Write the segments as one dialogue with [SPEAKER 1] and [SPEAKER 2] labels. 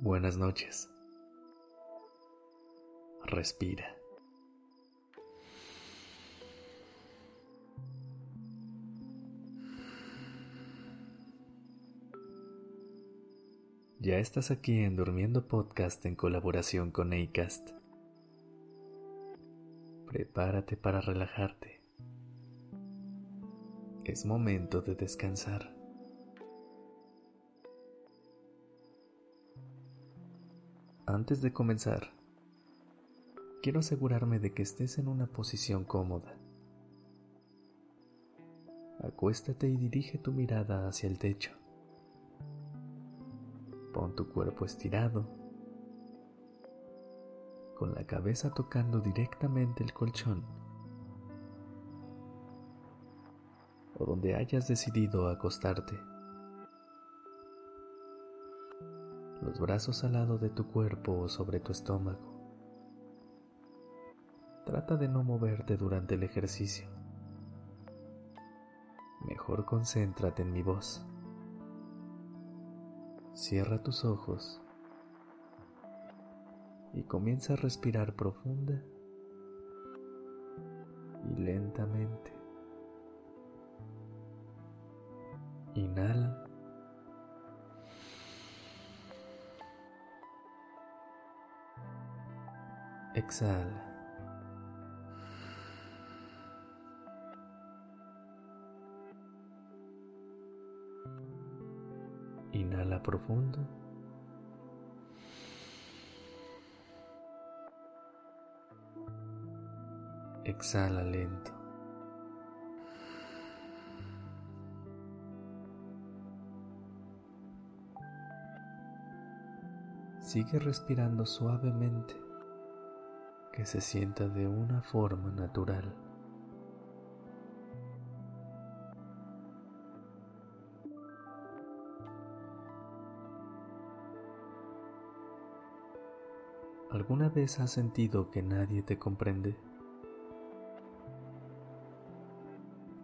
[SPEAKER 1] Buenas noches. Respira. Ya estás aquí en Durmiendo Podcast en colaboración con Acast. Prepárate para relajarte. Es momento de descansar. Antes de comenzar, quiero asegurarme de que estés en una posición cómoda. Acuéstate y dirige tu mirada hacia el techo. Pon tu cuerpo estirado, con la cabeza tocando directamente el colchón o donde hayas decidido acostarte. Los brazos al lado de tu cuerpo o sobre tu estómago. Trata de no moverte durante el ejercicio. Mejor concéntrate en mi voz. Cierra tus ojos y comienza a respirar profunda y lentamente. Inhala. Exhala. Inhala profundo. Exhala lento. Sigue respirando suavemente, que se sienta de una forma natural. ¿Alguna vez has sentido que nadie te comprende?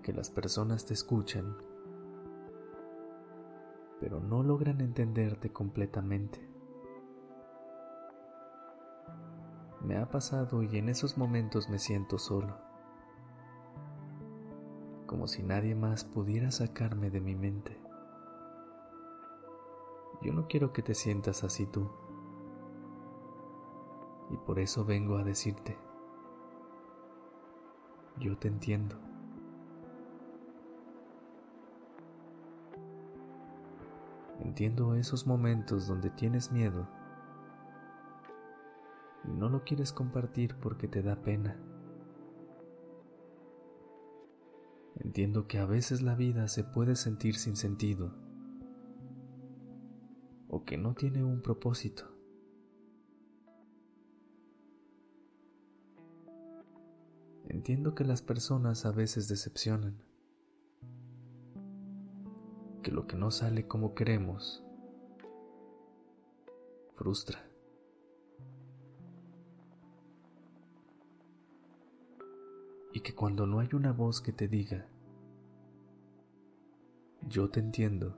[SPEAKER 1] Que las personas te escuchan, pero no logran entenderte completamente. Me ha pasado y en esos momentos me siento solo, como si nadie más pudiera sacarme de mi mente. Yo no quiero que te sientas así tú y por eso vengo a decirte, yo te entiendo. Entiendo esos momentos donde tienes miedo y no lo quieres compartir porque te da pena. Entiendo que a veces la vida se puede sentir sin sentido o que no tiene un propósito. Entiendo que las personas a veces decepcionan, que lo que no sale como queremos frustra. Y que cuando no hay una voz que te diga, yo te entiendo,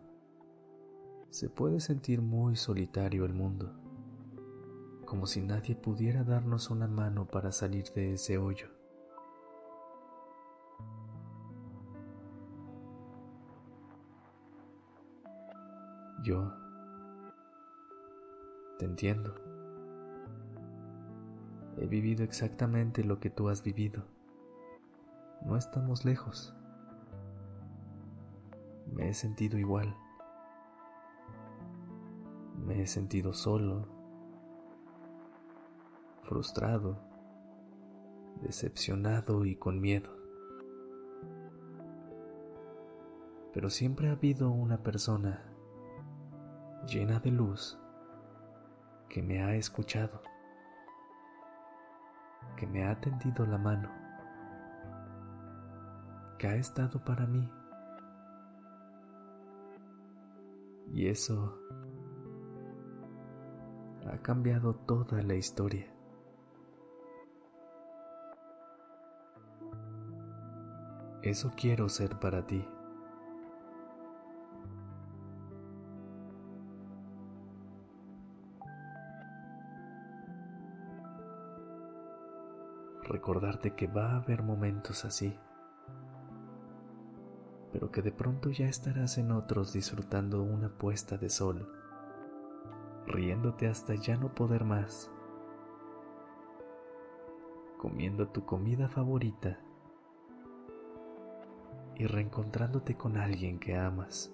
[SPEAKER 1] se puede sentir muy solitario el mundo, como si nadie pudiera darnos una mano para salir de ese hoyo. Yo te entiendo. He vivido exactamente lo que tú has vivido. No estamos lejos. Me he sentido igual. Me he sentido solo, frustrado, decepcionado y con miedo. Pero siempre ha habido una persona llena de luz, que me ha escuchado, que me ha tendido la mano, que ha estado para mí. Y eso ha cambiado toda la historia. Eso quiero ser para ti. Recordarte que va a haber momentos así, pero que de pronto ya estarás en otros disfrutando una puesta de sol, riéndote hasta ya no poder más, comiendo tu comida favorita y reencontrándote con alguien que amas.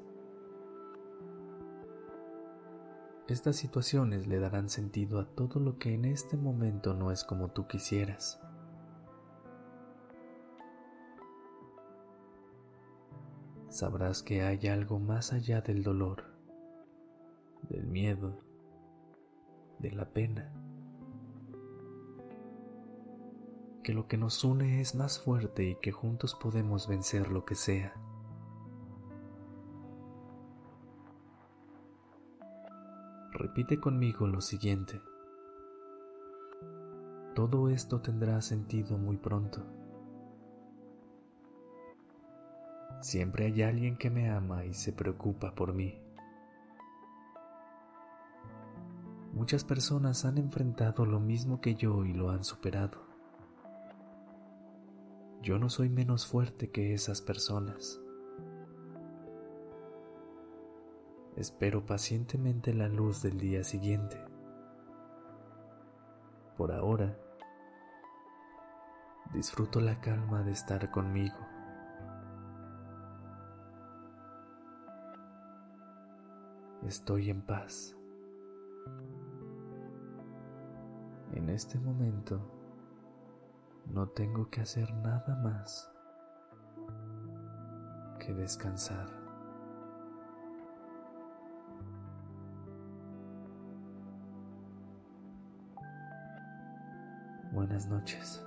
[SPEAKER 1] Estas situaciones le darán sentido a todo lo que en este momento no es como tú quisieras. Sabrás que hay algo más allá del dolor, del miedo, de la pena que lo que nos une es más fuerte y que juntos podemos vencer lo que sea. Repite conmigo lo siguiente. Todo esto tendrá sentido muy pronto. Siempre hay alguien que me ama y se preocupa por mí. Muchas personas han enfrentado lo mismo que yo y lo han superado. Yo no soy menos fuerte que esas personas. Espero pacientemente la luz del día siguiente. Por ahora, disfruto la calma de estar conmigo. Estoy en paz. En este momento, no tengo que hacer nada más que descansar. Buenas noches.